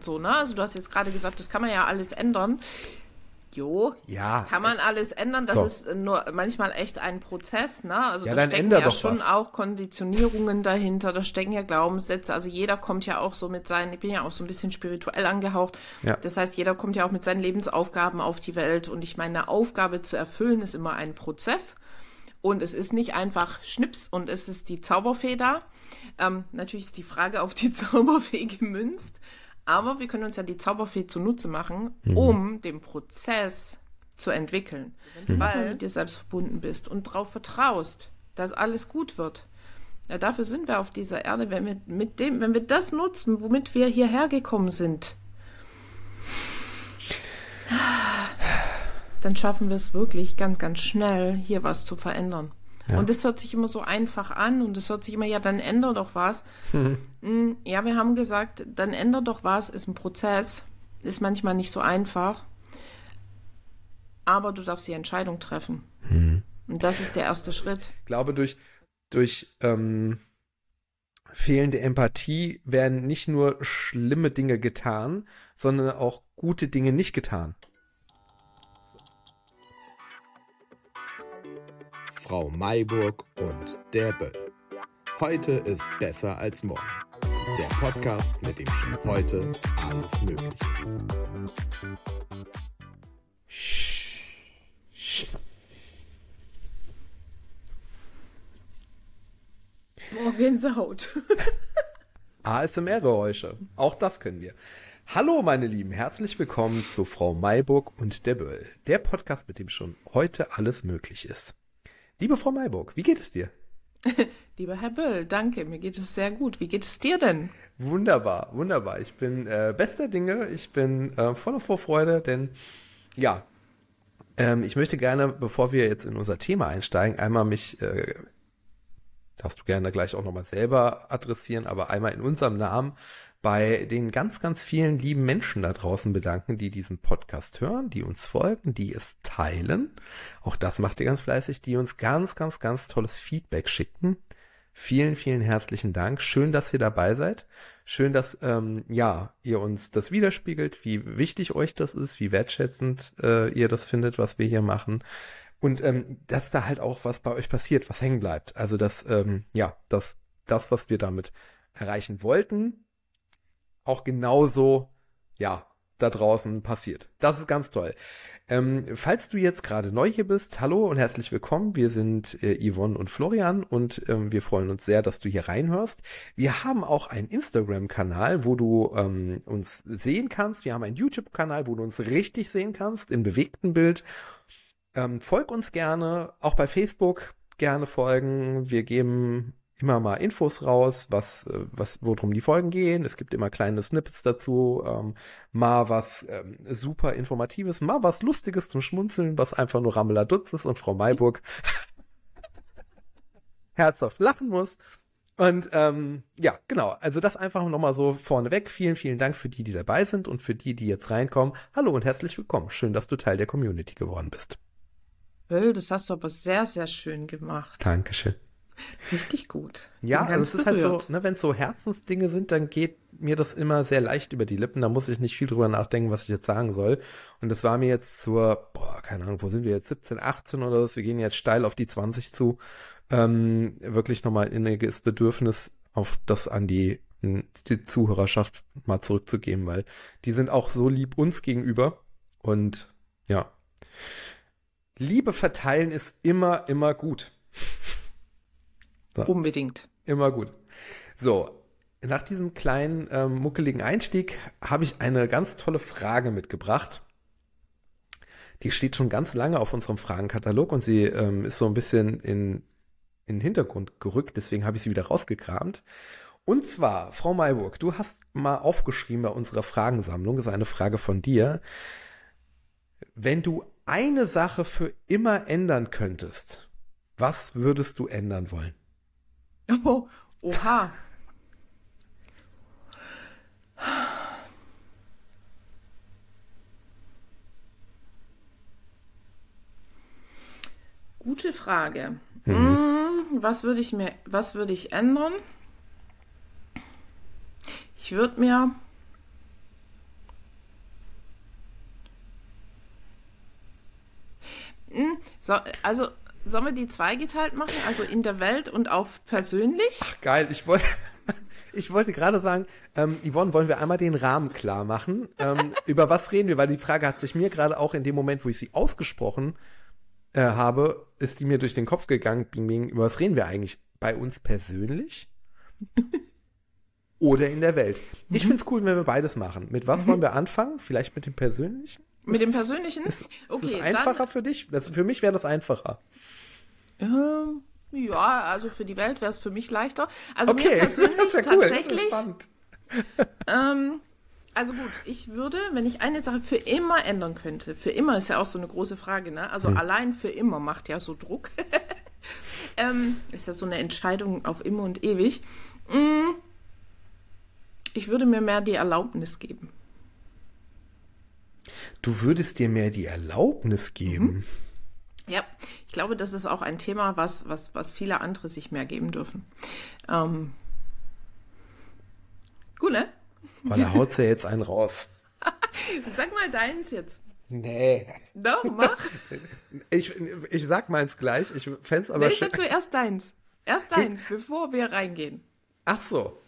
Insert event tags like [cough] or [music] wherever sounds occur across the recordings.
und so, ne? Also du hast jetzt gerade gesagt, das kann man ja alles ändern. Jo, ja. kann man alles ändern. Das so. ist nur manchmal echt ein Prozess, ne? Also ja, da stecken ja schon was. auch Konditionierungen dahinter, da stecken ja Glaubenssätze. Also jeder kommt ja auch so mit seinen, ich bin ja auch so ein bisschen spirituell angehaucht. Ja. Das heißt, jeder kommt ja auch mit seinen Lebensaufgaben auf die Welt. Und ich meine, eine Aufgabe zu erfüllen ist immer ein Prozess. Und es ist nicht einfach Schnips und es ist die Zauberfeder. Ähm, natürlich ist die Frage auf die [laughs] Zauberfee gemünzt. Aber wir können uns ja die Zauberfee zunutze machen, mhm. um den Prozess zu entwickeln. Mhm. Weil du dir selbst verbunden bist und darauf vertraust, dass alles gut wird. Ja, dafür sind wir auf dieser Erde, wenn wir mit dem, wenn wir das nutzen, womit wir hierher gekommen sind, [sighs] dann schaffen wir es wirklich ganz, ganz schnell, hier was zu verändern. Ja. Und das hört sich immer so einfach an und das hört sich immer, ja, dann ändere doch was. Mhm. Ja, wir haben gesagt, dann ändere doch was, ist ein Prozess, ist manchmal nicht so einfach. Aber du darfst die Entscheidung treffen. Mhm. Und das ist der erste Schritt. Ich glaube, durch, durch ähm, fehlende Empathie werden nicht nur schlimme Dinge getan, sondern auch gute Dinge nicht getan. Frau Mayburg und der Böll. Heute ist besser als morgen. Der Podcast, mit dem schon heute alles möglich ist. Boah, Gänsehaut. [laughs] ASMR-Geräusche. Auch das können wir. Hallo, meine Lieben. Herzlich willkommen zu Frau Mayburg und der Böll. Der Podcast, mit dem schon heute alles möglich ist. Liebe Frau Mayburg, wie geht es dir? [laughs] Lieber Herr Böll, danke, mir geht es sehr gut. Wie geht es dir denn? Wunderbar, wunderbar. Ich bin äh, bester Dinge, ich bin äh, voller Vorfreude, denn ja, ähm, ich möchte gerne, bevor wir jetzt in unser Thema einsteigen, einmal mich, äh, darfst du gerne gleich auch nochmal selber adressieren, aber einmal in unserem Namen bei den ganz, ganz vielen lieben Menschen da draußen bedanken, die diesen Podcast hören, die uns folgen, die es teilen. Auch das macht ihr ganz fleißig, die uns ganz, ganz, ganz tolles Feedback schicken. Vielen, vielen herzlichen Dank. Schön, dass ihr dabei seid. Schön, dass ähm, ja ihr uns das widerspiegelt, wie wichtig euch das ist, wie wertschätzend äh, ihr das findet, was wir hier machen. Und ähm, dass da halt auch was bei euch passiert, was hängen bleibt. Also dass ähm, ja, dass das, was wir damit erreichen wollten, auch genauso, ja, da draußen passiert. Das ist ganz toll. Ähm, falls du jetzt gerade neu hier bist, hallo und herzlich willkommen. Wir sind äh, Yvonne und Florian und ähm, wir freuen uns sehr, dass du hier reinhörst. Wir haben auch einen Instagram-Kanal, wo du ähm, uns sehen kannst. Wir haben einen YouTube-Kanal, wo du uns richtig sehen kannst, im bewegten Bild. Ähm, folg uns gerne, auch bei Facebook gerne folgen. Wir geben immer mal Infos raus, was, äh, was, worum die Folgen gehen. Es gibt immer kleine Snippets dazu, ähm, mal was ähm, super Informatives, mal was Lustiges zum Schmunzeln, was einfach nur Rammeladutz ist und Frau Mayburg [laughs] herzhaft lachen muss. Und ähm, ja, genau, also das einfach nochmal so vorneweg. Vielen, vielen Dank für die, die dabei sind und für die, die jetzt reinkommen. Hallo und herzlich willkommen. Schön, dass du Teil der Community geworden bist. Das hast du aber sehr, sehr schön gemacht. Dankeschön. Richtig gut. Ja, also es ist halt so, ne, wenn es so Herzensdinge sind, dann geht mir das immer sehr leicht über die Lippen. Da muss ich nicht viel drüber nachdenken, was ich jetzt sagen soll. Und das war mir jetzt zur, boah, keine Ahnung, wo sind wir jetzt? 17, 18 oder so? Wir gehen jetzt steil auf die 20 zu. Ähm, wirklich nochmal inniges Bedürfnis, auf das an die, die Zuhörerschaft mal zurückzugeben, weil die sind auch so lieb uns gegenüber. Und ja. Liebe verteilen ist immer, immer gut. So. Unbedingt. Immer gut. So, nach diesem kleinen ähm, muckeligen Einstieg habe ich eine ganz tolle Frage mitgebracht. Die steht schon ganz lange auf unserem Fragenkatalog und sie ähm, ist so ein bisschen in, in den Hintergrund gerückt, deswegen habe ich sie wieder rausgekramt. Und zwar, Frau Mayburg, du hast mal aufgeschrieben bei unserer Fragensammlung, das ist eine Frage von dir. Wenn du eine Sache für immer ändern könntest, was würdest du ändern wollen? Oh, [laughs] oha. Gute Frage. Mhm. Mm, was würde ich mir, was würde ich ändern? Ich würde mir mm, so, also sollen wir die zweigeteilt machen? Also in der Welt und auf persönlich? Ach, geil, ich wollte. [laughs] Ich wollte gerade sagen, ähm, Yvonne, wollen wir einmal den Rahmen klar machen? Ähm, [laughs] über was reden wir? Weil die Frage hat sich mir gerade auch in dem Moment, wo ich sie ausgesprochen äh, habe, ist die mir durch den Kopf gegangen. Bing, bing, über was reden wir eigentlich? Bei uns persönlich? [laughs] Oder in der Welt? Ich mhm. finde es cool, wenn wir beides machen. Mit was mhm. wollen wir anfangen? Vielleicht mit dem Persönlichen? Mit dem Persönlichen? Ist, ist okay, das einfacher dann, für dich? Das, für mich wäre das einfacher. Ähm, ja, also für die Welt wäre es für mich leichter. Also okay. [laughs] mir persönlich ja tatsächlich. [laughs] ähm, also gut, ich würde, wenn ich eine Sache für immer ändern könnte, für immer ist ja auch so eine große Frage, ne? Also hm. allein für immer macht ja so Druck. [laughs] ähm, ist ja so eine Entscheidung auf immer und ewig. Mm, ich würde mir mehr die Erlaubnis geben. Du würdest dir mehr die Erlaubnis geben? Mhm. Ja, ich glaube, das ist auch ein Thema, was, was, was viele andere sich mehr geben dürfen. Ähm, gut, ne? Weil er haut ja jetzt einen raus. [laughs] Sag mal deins jetzt. Nee. Doch, mach. [laughs] Ich, ich sag meins gleich. Ich fände aber nee, sag du erst deins. Erst deins, bevor wir reingehen. Ach so.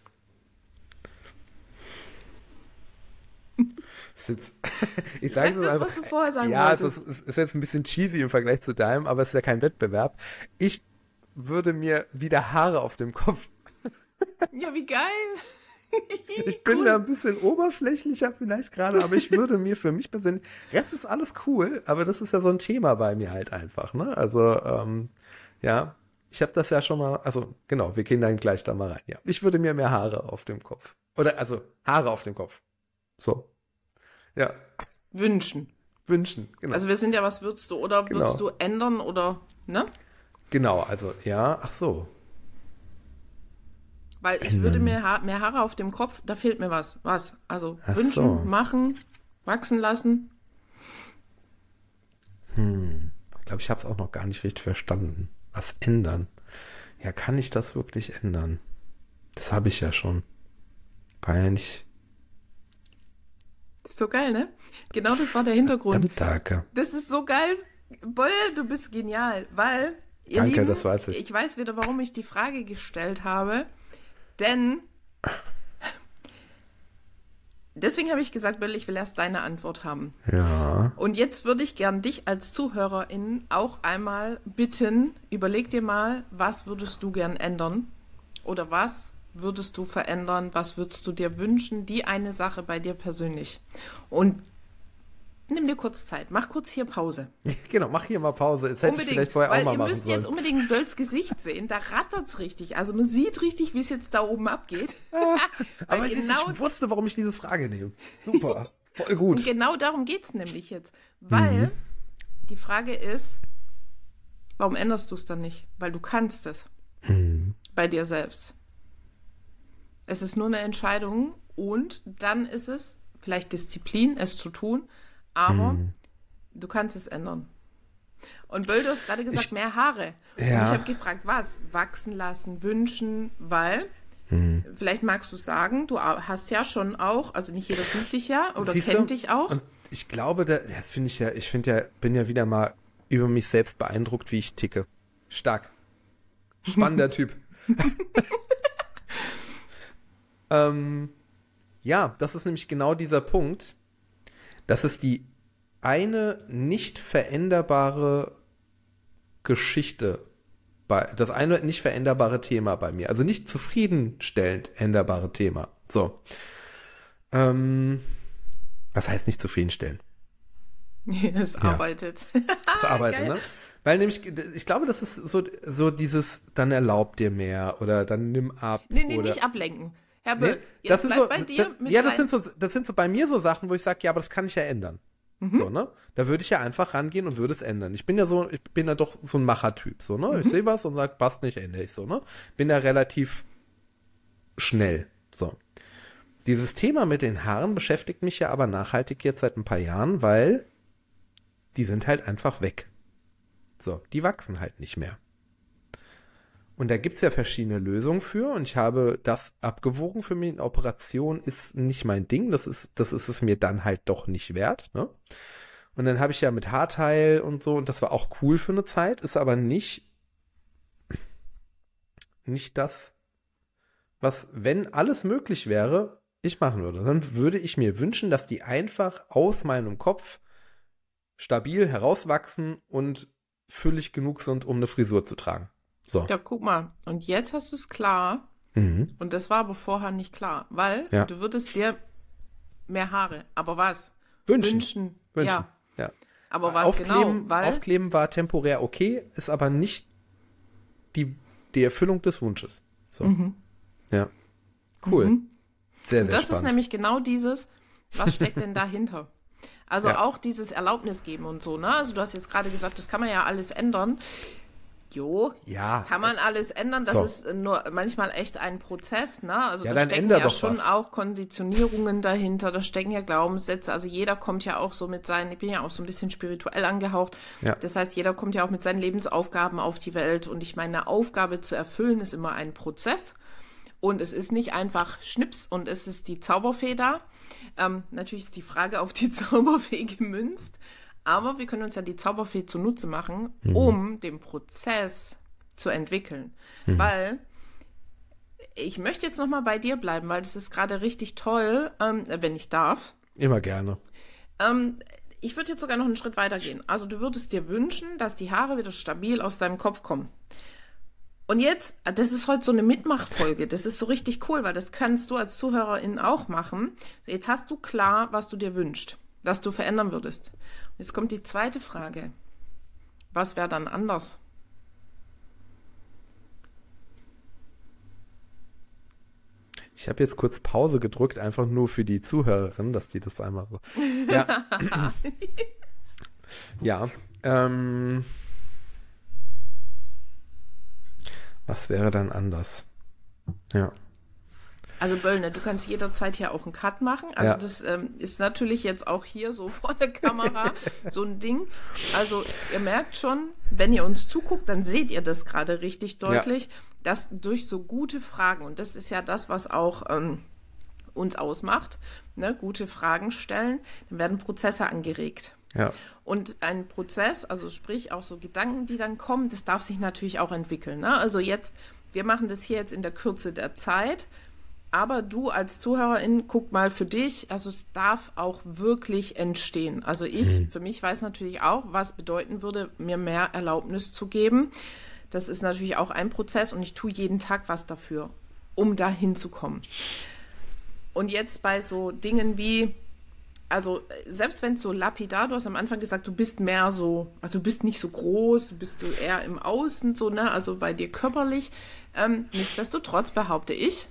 Ist jetzt, [laughs] ich sage Sag das, einfach, was du vorher sagen ja, wolltest. Es ist, ist, jetzt ein bisschen cheesy im Vergleich zu deinem, aber es ist ja kein Wettbewerb. Ich würde mir wieder Haare auf dem Kopf. [laughs] ja, wie geil. ich bin cool. da ein bisschen oberflächlicher vielleicht gerade, aber ich würde mir für mich persönlich, Rest ist alles cool, aber das ist ja so ein Thema bei mir halt einfach, ne? Also, ähm, ja, ich habe das ja schon mal, also genau, wir gehen dann gleich da mal rein, ja. Ich würde mir mehr Haare auf dem Kopf. Oder, also, Haare auf dem Kopf. So. Ja. Wünschen. Wünschen, genau. Also wir sind ja, was würdest du, oder genau. würdest du ändern oder, ne? Genau, also ja, ach so. Weil ich ändern. würde mir ha mehr Haare auf dem Kopf, da fehlt mir was. Was? Also ach wünschen, so. machen, wachsen lassen. Hm. Ich glaube, ich habe es auch noch gar nicht richtig verstanden. Was ändern? Ja, kann ich das wirklich ändern? Das habe ich ja schon. War ja nicht so geil, ne? Genau das war der Hintergrund. Danke. Das ist so geil. Boll, du bist genial, weil. Danke, Lieben, das weiß ich. Ich weiß wieder, warum ich die Frage gestellt habe. Denn. Deswegen habe ich gesagt, Böll, ich will erst deine Antwort haben. Ja. Und jetzt würde ich gern dich als Zuhörerin auch einmal bitten, überleg dir mal, was würdest du gern ändern? Oder was würdest du verändern? Was würdest du dir wünschen? Die eine Sache bei dir persönlich. Und nimm dir kurz Zeit. Mach kurz hier Pause. [laughs] Genau, mach hier mal Pause. Das hätte unbedingt, ich vielleicht vorher auch mal machen Ihr müsst sollen. jetzt unbedingt Bölls Gesicht sehen. Da rattert es richtig. Also man sieht richtig, wie es jetzt da oben abgeht. [laughs] Aber genau ich wusste, warum ich diese Frage nehme. Super, [laughs] voll gut. Und genau darum geht es nämlich jetzt. Weil mhm. die Frage ist, warum änderst du es dann nicht? Weil du kannst es. Mhm. Bei dir selbst. Es ist nur eine Entscheidung und dann ist es vielleicht Disziplin, es zu tun, aber hm. du kannst es ändern. Und Böll, du hast gerade gesagt, ich, mehr Haare. Ja. Und ich habe gefragt, was? Wachsen lassen, wünschen, weil, hm. vielleicht magst du sagen, du hast ja schon auch, also nicht jeder sieht dich ja oder Siehst kennt du? dich auch. Und ich glaube, da, finde ich ja, ich finde ja, bin ja wieder mal über mich selbst beeindruckt, wie ich ticke. Stark. Spannender [laughs] Typ. [laughs] Ähm, ja, das ist nämlich genau dieser Punkt. Das ist die eine nicht veränderbare Geschichte bei, das eine nicht veränderbare Thema bei mir. Also nicht zufriedenstellend änderbare Thema. So. Ähm, was heißt nicht zufriedenstellen? [laughs] es ja. arbeitet. es arbeitet, ne? Weil nämlich, ich glaube, das ist so, so dieses, dann erlaubt dir mehr oder dann nimm ab. Nee, nee, oder, nicht ablenken. Herr Böll, nee, das sind so, bei dir das, Ja, das sind, so, das sind so bei mir so Sachen, wo ich sage, ja, aber das kann ich ja ändern. Mhm. So, ne? Da würde ich ja einfach rangehen und würde es ändern. Ich bin ja so, ich bin ja doch so ein Machertyp, so, ne? Mhm. Ich sehe was und sage, passt nicht, ändere ich so, ne? Bin da relativ schnell, so. Dieses Thema mit den Haaren beschäftigt mich ja aber nachhaltig jetzt seit ein paar Jahren, weil die sind halt einfach weg. So, die wachsen halt nicht mehr. Und da gibt's ja verschiedene Lösungen für und ich habe das abgewogen für mich. Operation ist nicht mein Ding, das ist, das ist es mir dann halt doch nicht wert. Ne? Und dann habe ich ja mit Haarteil und so, und das war auch cool für eine Zeit, ist aber nicht, nicht das, was, wenn alles möglich wäre, ich machen würde. Dann würde ich mir wünschen, dass die einfach aus meinem Kopf stabil herauswachsen und füllig genug sind, um eine Frisur zu tragen. So. Ja, guck mal. Und jetzt hast du es klar. Mhm. Und das war aber vorher nicht klar, weil ja. du würdest dir mehr Haare. Aber was? Wünschen. Wünschen. Wünschen. Ja. ja. Aber was Aufkleben, genau? Weil Aufkleben war temporär okay, ist aber nicht die, die Erfüllung des Wunsches. So. Mhm. Ja. Cool. Mhm. Sehr, sehr das spannend. ist nämlich genau dieses, was steckt denn [laughs] dahinter? Also ja. auch dieses Erlaubnis geben und so, ne? Also du hast jetzt gerade gesagt, das kann man ja alles ändern. Jo, ja. kann man alles ändern. Das so. ist nur manchmal echt ein Prozess, ne? Also ja, da stecken ja schon was. auch Konditionierungen dahinter, da stecken ja Glaubenssätze. Also jeder kommt ja auch so mit seinen, ich bin ja auch so ein bisschen spirituell angehaucht. Ja. Das heißt, jeder kommt ja auch mit seinen Lebensaufgaben auf die Welt. Und ich meine, eine Aufgabe zu erfüllen ist immer ein Prozess. Und es ist nicht einfach Schnips und es ist die Zauberfee da. Ähm, natürlich ist die Frage auf die [laughs] Zauberfee gemünzt. Aber wir können uns ja die Zauberfee zunutze machen, mhm. um den Prozess zu entwickeln. Mhm. Weil ich möchte jetzt noch mal bei dir bleiben, weil das ist gerade richtig toll, ähm, wenn ich darf. Immer gerne. Ähm, ich würde jetzt sogar noch einen Schritt weiter gehen. Also du würdest dir wünschen, dass die Haare wieder stabil aus deinem Kopf kommen. Und jetzt, das ist heute so eine Mitmachfolge. Das ist so richtig cool, weil das kannst du als Zuhörerin auch machen. Jetzt hast du klar, was du dir wünschst, was du verändern würdest. Und jetzt kommt die zweite Frage. Was wäre dann anders? Ich habe jetzt kurz Pause gedrückt, einfach nur für die Zuhörerin, dass die das einmal so. Ja. [laughs] ja. Ähm. Was wäre dann anders? Ja. Also Böllner, du kannst jederzeit hier auch einen Cut machen. Also ja. das ähm, ist natürlich jetzt auch hier so [laughs] vor der Kamera so ein Ding. Also ihr merkt schon, wenn ihr uns zuguckt, dann seht ihr das gerade richtig deutlich, ja. dass durch so gute Fragen, und das ist ja das, was auch ähm, uns ausmacht, ne, gute Fragen stellen, dann werden Prozesse angeregt. Ja. Und ein Prozess, also sprich auch so Gedanken, die dann kommen, das darf sich natürlich auch entwickeln. Ne? Also jetzt, wir machen das hier jetzt in der Kürze der Zeit, aber du als Zuhörerin, guck mal für dich, also es darf auch wirklich entstehen. Also ich, mhm. für mich weiß natürlich auch, was bedeuten würde, mir mehr Erlaubnis zu geben. Das ist natürlich auch ein Prozess und ich tue jeden Tag was dafür, um da hinzukommen. Und jetzt bei so Dingen wie, also selbst wenn es so lapidar, du hast am Anfang gesagt, du bist mehr so, also du bist nicht so groß, du bist so eher im Außen, so, ne, also bei dir körperlich. Ähm, nichtsdestotrotz behaupte ich,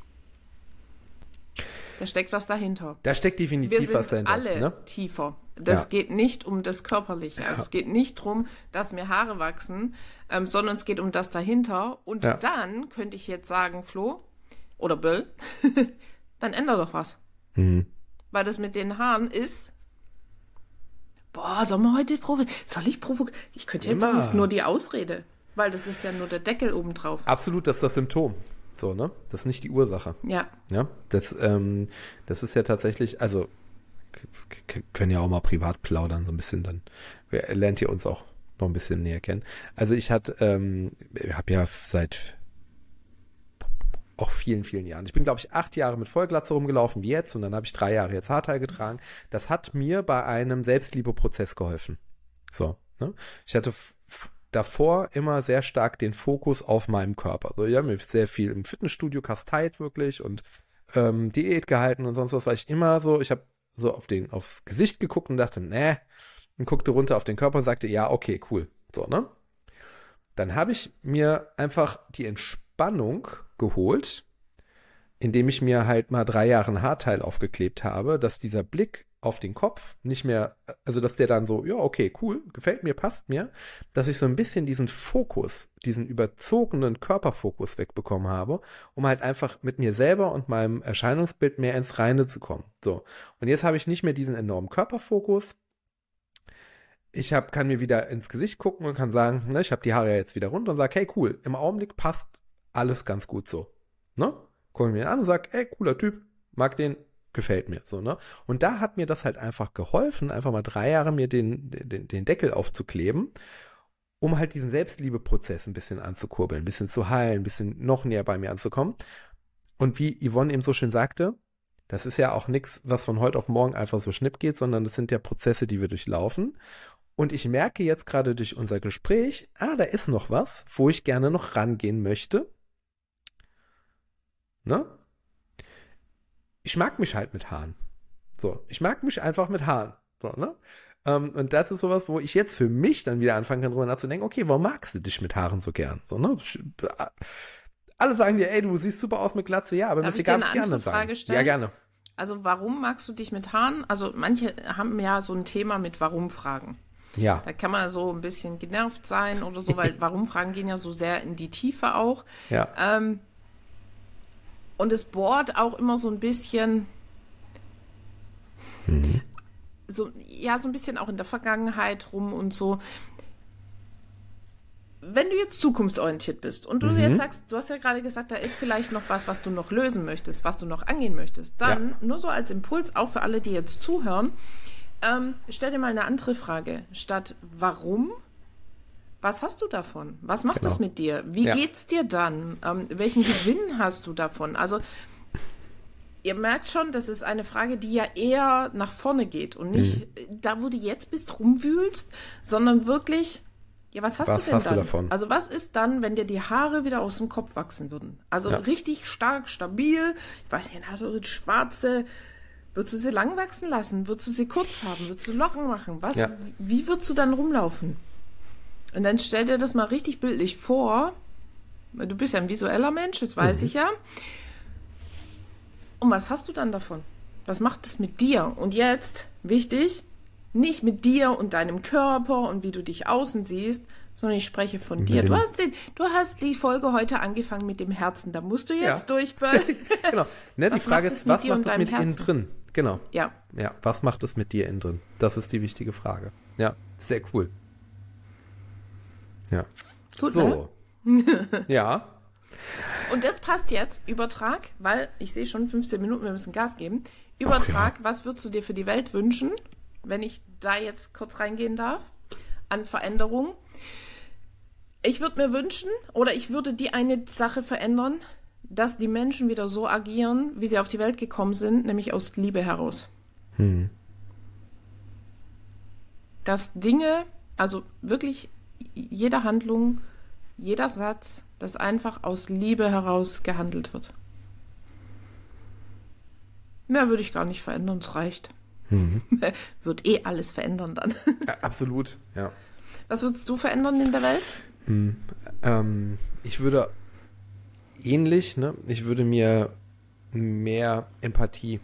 da steckt was dahinter. Da steckt definitiv Wir sind was dahinter. alle ne? tiefer. Das ja. geht nicht um das Körperliche. Also ja. es geht nicht darum, dass mir Haare wachsen, ähm, sondern es geht um das dahinter. Und ja. dann könnte ich jetzt sagen, Flo oder Böll, [laughs] dann ändere doch was. Mhm. Weil das mit den Haaren ist. Boah, soll man heute provozieren? Soll ich provozieren? Ich könnte jetzt sagen, das ist nur die Ausrede. Weil das ist ja nur der Deckel obendrauf. Absolut, das ist das Symptom. So, ne? Das ist nicht die Ursache. Ja. Ja, das, ähm, das ist ja tatsächlich, also, können ja auch mal privat plaudern, so ein bisschen, dann lernt ihr uns auch noch ein bisschen näher kennen. Also ich hatte, ähm, habe ja seit auch vielen, vielen Jahren. Ich bin, glaube ich, acht Jahre mit Vollglatze rumgelaufen wie jetzt und dann habe ich drei Jahre jetzt Haarteil getragen. Das hat mir bei einem Selbstliebeprozess geholfen. So. Ne? Ich hatte davor immer sehr stark den Fokus auf meinem Körper. So, ich habe mir sehr viel im Fitnessstudio kasteit wirklich und ähm, Diät gehalten und sonst was, weil ich immer so, ich habe so auf den, aufs Gesicht geguckt und dachte, ne, und guckte runter auf den Körper und sagte, ja, okay, cool. So, ne? Dann habe ich mir einfach die Entspannung geholt, indem ich mir halt mal drei Jahre ein Haarteil aufgeklebt habe, dass dieser Blick auf den Kopf nicht mehr, also dass der dann so, ja, okay, cool, gefällt mir, passt mir, dass ich so ein bisschen diesen Fokus, diesen überzogenen Körperfokus wegbekommen habe, um halt einfach mit mir selber und meinem Erscheinungsbild mehr ins Reine zu kommen. So. Und jetzt habe ich nicht mehr diesen enormen Körperfokus. Ich hab, kann mir wieder ins Gesicht gucken und kann sagen, ne, ich habe die Haare jetzt wieder runter und sage, hey, cool, im Augenblick passt alles ganz gut so. Ne? Gucke mir an und sage, ey, cooler Typ, mag den, gefällt mir so, ne? Und da hat mir das halt einfach geholfen, einfach mal drei Jahre mir den, den, den Deckel aufzukleben, um halt diesen Selbstliebeprozess ein bisschen anzukurbeln, ein bisschen zu heilen, ein bisschen noch näher bei mir anzukommen. Und wie Yvonne eben so schön sagte, das ist ja auch nichts, was von heute auf morgen einfach so schnipp geht, sondern das sind ja Prozesse, die wir durchlaufen. Und ich merke jetzt gerade durch unser Gespräch, ah, da ist noch was, wo ich gerne noch rangehen möchte. Ne? Ich mag mich halt mit Haaren. So, ich mag mich einfach mit Haaren. So, ne? Um, ähm, und das ist sowas, wo ich jetzt für mich dann wieder anfangen kann, darüber nachzudenken, okay, warum magst du dich mit Haaren so gern? So, ne? Alle sagen dir, ey, du siehst super aus mit Glatze, ja, aber das ist egal, was die anderen Frage Stellen? Ja, gerne. Also, warum magst du dich mit Haaren? Also, manche haben ja so ein Thema mit Warum-Fragen. Ja. Da kann man so ein bisschen genervt sein oder so, weil [laughs] Warum-Fragen gehen ja so sehr in die Tiefe auch. Ja. Ähm, und es bohrt auch immer so ein bisschen, mhm. so, ja, so ein bisschen auch in der Vergangenheit rum und so. Wenn du jetzt zukunftsorientiert bist und du mhm. jetzt sagst, du hast ja gerade gesagt, da ist vielleicht noch was, was du noch lösen möchtest, was du noch angehen möchtest, dann ja. nur so als Impuls, auch für alle, die jetzt zuhören, ähm, stell dir mal eine andere Frage. Statt warum, was hast du davon? Was macht genau. das mit dir? Wie ja. geht's dir dann? Ähm, welchen Gewinn hast du davon? Also ihr merkt schon, das ist eine Frage, die ja eher nach vorne geht und nicht mhm. da, wo du jetzt bist, rumwühlst, sondern wirklich, ja, was hast was du denn hast dann? Du davon? Also was ist dann, wenn dir die Haare wieder aus dem Kopf wachsen würden? Also ja. richtig stark, stabil, ich weiß nicht, also schwarze, würdest du sie lang wachsen lassen? Würdest du sie kurz haben? Würdest du Locken machen? Was? Ja. Wie würdest du dann rumlaufen? Und dann stell dir das mal richtig bildlich vor. Du bist ja ein visueller Mensch, das weiß mhm. ich ja. Und was hast du dann davon? Was macht das mit dir? Und jetzt, wichtig, nicht mit dir und deinem Körper und wie du dich außen siehst, sondern ich spreche von mhm. dir. Du hast, den, du hast die Folge heute angefangen mit dem Herzen. Da musst du jetzt ja. durchböllen. [laughs] genau. Ne, die Frage ist, was macht es mit innen drin? Genau. Ja. Ja, was macht es mit dir innen drin? Das ist die wichtige Frage. Ja, sehr cool. Ja. Gut, so. Ne? [laughs] ja. Und das passt jetzt, Übertrag, weil ich sehe schon 15 Minuten, wir müssen Gas geben. Übertrag, ja. was würdest du dir für die Welt wünschen, wenn ich da jetzt kurz reingehen darf, an Veränderungen? Ich würde mir wünschen, oder ich würde die eine Sache verändern, dass die Menschen wieder so agieren, wie sie auf die Welt gekommen sind, nämlich aus Liebe heraus. Hm. Dass Dinge, also wirklich jede Handlung, jeder Satz, das einfach aus Liebe heraus gehandelt wird. Mehr würde ich gar nicht verändern, es reicht. Mhm. [laughs] Wird eh alles verändern dann. Ja, absolut, ja. Was würdest du verändern in der Welt? Hm, ähm, ich würde ähnlich, ne? Ich würde mir mehr Empathie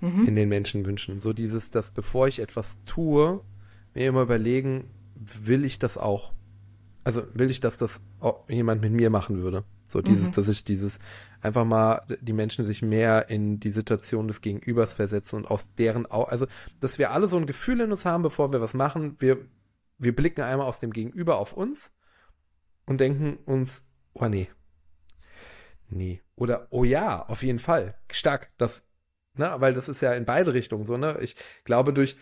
mhm. in den Menschen wünschen. So dieses, dass bevor ich etwas tue, mir immer überlegen, will ich das auch? Also will ich, dass das jemand mit mir machen würde? So dieses, mhm. dass ich dieses einfach mal die Menschen sich mehr in die Situation des Gegenübers versetzen und aus deren Au also dass wir alle so ein Gefühl in uns haben, bevor wir was machen. Wir wir blicken einmal aus dem Gegenüber auf uns und denken uns, oh nee, nee oder oh ja, auf jeden Fall stark, das, ne, weil das ist ja in beide Richtungen so ne. Ich glaube durch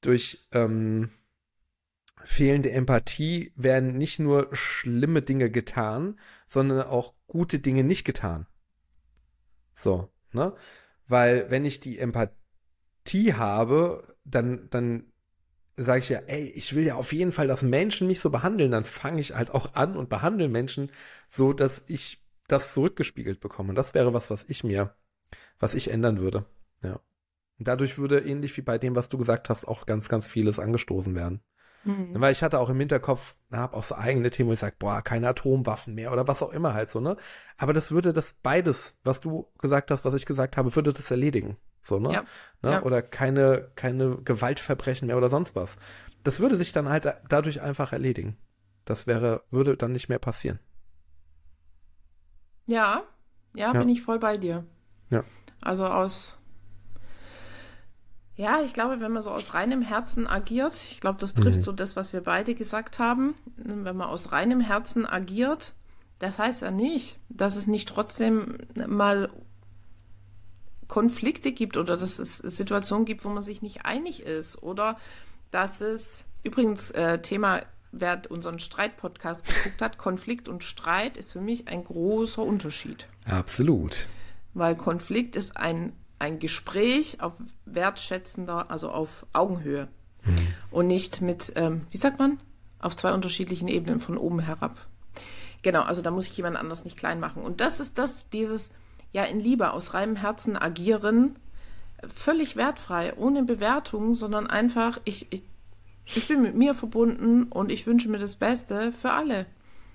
durch ähm, fehlende Empathie werden nicht nur schlimme Dinge getan, sondern auch gute Dinge nicht getan. So, ne? Weil wenn ich die Empathie habe, dann, dann sage ich ja, ey, ich will ja auf jeden Fall, dass Menschen mich so behandeln, dann fange ich halt auch an und behandle Menschen so, dass ich das zurückgespiegelt bekomme. Das wäre was, was ich mir, was ich ändern würde. Ja. Und dadurch würde ähnlich wie bei dem, was du gesagt hast, auch ganz, ganz vieles angestoßen werden. Mhm. Weil ich hatte auch im Hinterkopf, habe auch so eigene Themen, wo ich sage, boah, keine Atomwaffen mehr oder was auch immer halt so, ne? Aber das würde das beides, was du gesagt hast, was ich gesagt habe, würde das erledigen. So, ne? Ja. ne? Ja. Oder keine, keine Gewaltverbrechen mehr oder sonst was. Das würde sich dann halt dadurch einfach erledigen. Das wäre, würde dann nicht mehr passieren. Ja, ja, ja. bin ich voll bei dir. Ja. Also aus ja, ich glaube, wenn man so aus reinem Herzen agiert, ich glaube, das trifft mhm. so das, was wir beide gesagt haben, wenn man aus reinem Herzen agiert, das heißt ja nicht, dass es nicht trotzdem mal Konflikte gibt oder dass es Situationen gibt, wo man sich nicht einig ist oder dass es übrigens äh, Thema wer unseren Streit-Podcast geguckt hat, Konflikt und Streit ist für mich ein großer Unterschied. Absolut. Weil Konflikt ist ein, ein Gespräch auf wertschätzender, also auf Augenhöhe. Mhm. Und nicht mit, ähm, wie sagt man, auf zwei unterschiedlichen Ebenen von oben herab. Genau, also da muss ich jemand anders nicht klein machen. Und das ist das, dieses, ja, in Liebe, aus reinem Herzen agieren, völlig wertfrei, ohne Bewertung, sondern einfach, ich, ich ich bin mit mir verbunden und ich wünsche mir das Beste für alle.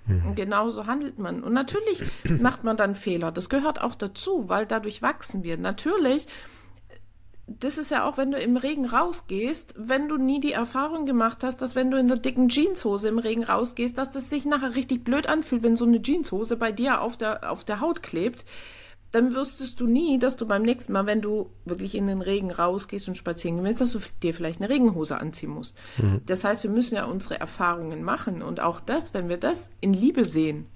Mhm. Genauso handelt man. Und natürlich macht man dann Fehler. Das gehört auch dazu, weil dadurch wachsen wir. Natürlich, das ist ja auch, wenn du im Regen rausgehst, wenn du nie die Erfahrung gemacht hast, dass wenn du in der dicken Jeanshose im Regen rausgehst, dass das sich nachher richtig blöd anfühlt, wenn so eine Jeanshose bei dir auf der, auf der Haut klebt dann wüsstest du nie, dass du beim nächsten Mal, wenn du wirklich in den Regen rausgehst und spazieren willst, dass du dir vielleicht eine Regenhose anziehen musst. Mhm. Das heißt, wir müssen ja unsere Erfahrungen machen und auch das, wenn wir das in Liebe sehen,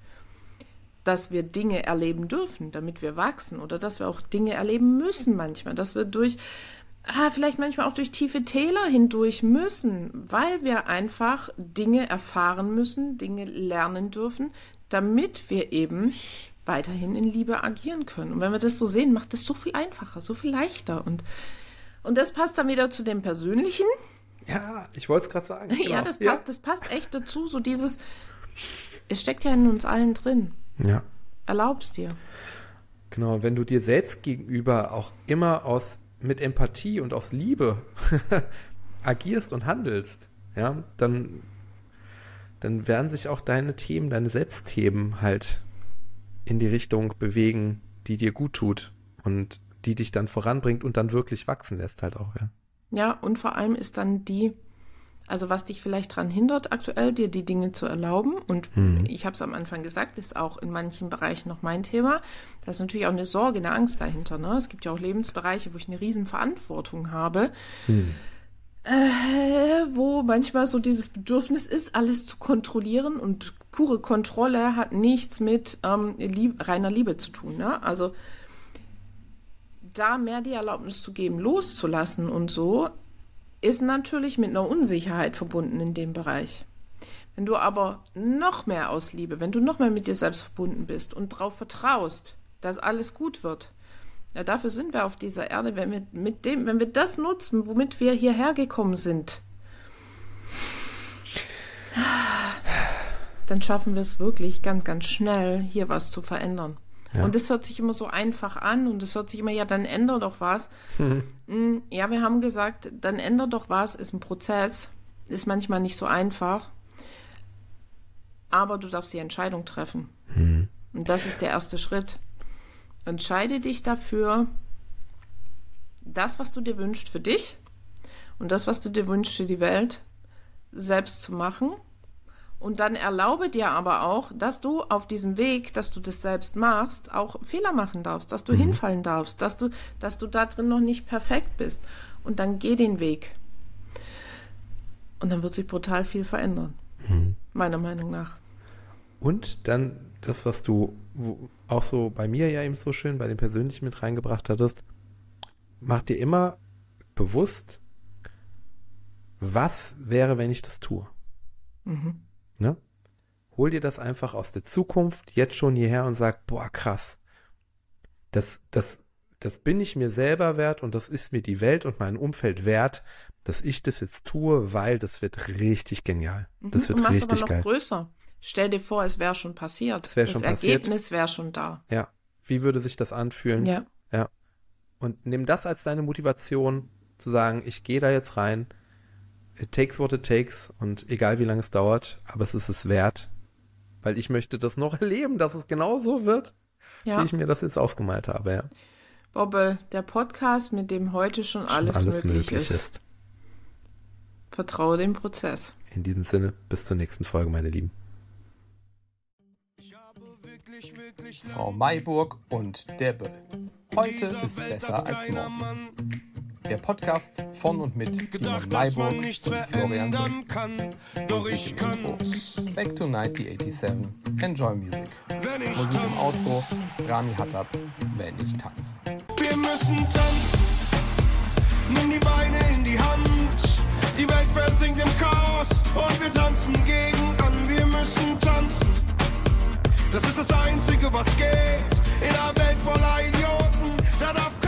dass wir Dinge erleben dürfen, damit wir wachsen oder dass wir auch Dinge erleben müssen manchmal, dass wir durch ah, vielleicht manchmal auch durch tiefe Täler hindurch müssen, weil wir einfach Dinge erfahren müssen, Dinge lernen dürfen, damit wir eben weiterhin in Liebe agieren können. Und wenn wir das so sehen, macht das so viel einfacher, so viel leichter. Und, und das passt dann wieder zu dem Persönlichen. Ja, ich wollte es gerade sagen. [laughs] Genau. ja, das passt, ja. das passt echt dazu. So dieses, es steckt ja in uns allen drin. Ja. Erlaubst dir. Genau, wenn du dir selbst gegenüber auch immer aus mit Empathie und aus Liebe [laughs] agierst und handelst, ja, dann, dann werden sich auch deine Themen, deine Selbstthemen halt in die Richtung bewegen, die dir gut tut und die dich dann voranbringt und dann wirklich wachsen lässt halt auch, ja. Ja, und vor allem ist dann die, also was dich vielleicht daran hindert, aktuell dir die Dinge zu erlauben, und hm. ich habe es am Anfang gesagt, ist auch in manchen Bereichen noch mein Thema, da ist natürlich auch eine Sorge, eine Angst dahinter. Ne? Es gibt ja auch Lebensbereiche, wo ich eine Riesenverantwortung habe. Hm äh, wo manchmal so dieses Bedürfnis ist, alles zu kontrollieren und pure Kontrolle hat nichts mit ähm, lieb, reiner Liebe zu tun. Ne? Also da mehr die Erlaubnis zu geben, loszulassen und so, ist natürlich mit einer Unsicherheit verbunden in dem Bereich. Wenn du aber noch mehr aus Liebe, wenn du noch mehr mit dir selbst verbunden bist und darauf vertraust, dass alles gut wird, ja, dafür sind wir auf dieser Erde, wenn wir mit dem, wenn wir das nutzen, womit wir hierher gekommen sind, dann schaffen wir es wirklich ganz, ganz schnell, hier was zu verändern. Ja. Und das hört sich immer so einfach an und es hört sich immer, ja, dann ändere doch was. Mhm. Ja, wir haben gesagt, dann ändere doch was, ist ein Prozess, ist manchmal nicht so einfach, aber du darfst die Entscheidung treffen. Mhm. Und das ist der erste Schritt. Entscheide dich dafür, das, was du dir wünschst für dich und das, was du dir wünschst für die Welt, selbst zu machen. Und dann erlaube dir aber auch, dass du auf diesem Weg, dass du das selbst machst, auch Fehler machen darfst, dass du mhm. hinfallen darfst, dass du, dass du da drin noch nicht perfekt bist. Und dann geh den Weg. Und dann wird sich brutal viel verändern. Mhm. Meiner Meinung nach. Und dann das, was du auch so bei mir ja eben so schön bei dem Persönlichen mit reingebracht hattest, mach dir immer bewusst, was wäre, wenn ich das tue. Mhm. Ne? Hol dir das einfach aus der Zukunft jetzt schon hierher und sag, boah, krass. Das, das, das bin ich mir selber wert und das ist mir die Welt und mein Umfeld wert, dass ich das jetzt tue, weil das wird richtig genial. Das mhm. wird und richtig aber noch geil. größer. Stell dir vor, es wäre schon passiert. Das, wär das Ergebnis wäre schon da. Ja. Wie würde sich das anfühlen? Ja. Ja. Und nimm das als deine Motivation, zu sagen, ich gehe da jetzt rein, it takes what it takes und egal wie lange es dauert, aber es ist es wert, weil ich möchte das noch [laughs] erleben, dass es genau so wird, ja. wie ich mir das jetzt ausgemalt habe, ja. Bobbe, der Podcast, mit dem heute schon, schon alles, alles, möglich, möglich ist. ist. Vertraue dem Prozess. In diesem Sinne, bis zur nächsten Folge, meine Lieben. Frau Mayburg und der Böll. Heute ist besser als morgen. Der Podcast von und mit Gedacht, Mayburg und Florian Böll. Kann, doch ich kann. Intro. Back to 1987. Enjoy Music. Musik im Outro. Rami Hattab. Wenn ich tanz. Wir müssen tanzen. Nimm die Beine in die Hand. Die Welt versinkt im Chaos und wir tanzen gegen an. Wir müssen tanzen. Das ist das Einzige, was geht. In einer Welt voller Idioten, da darf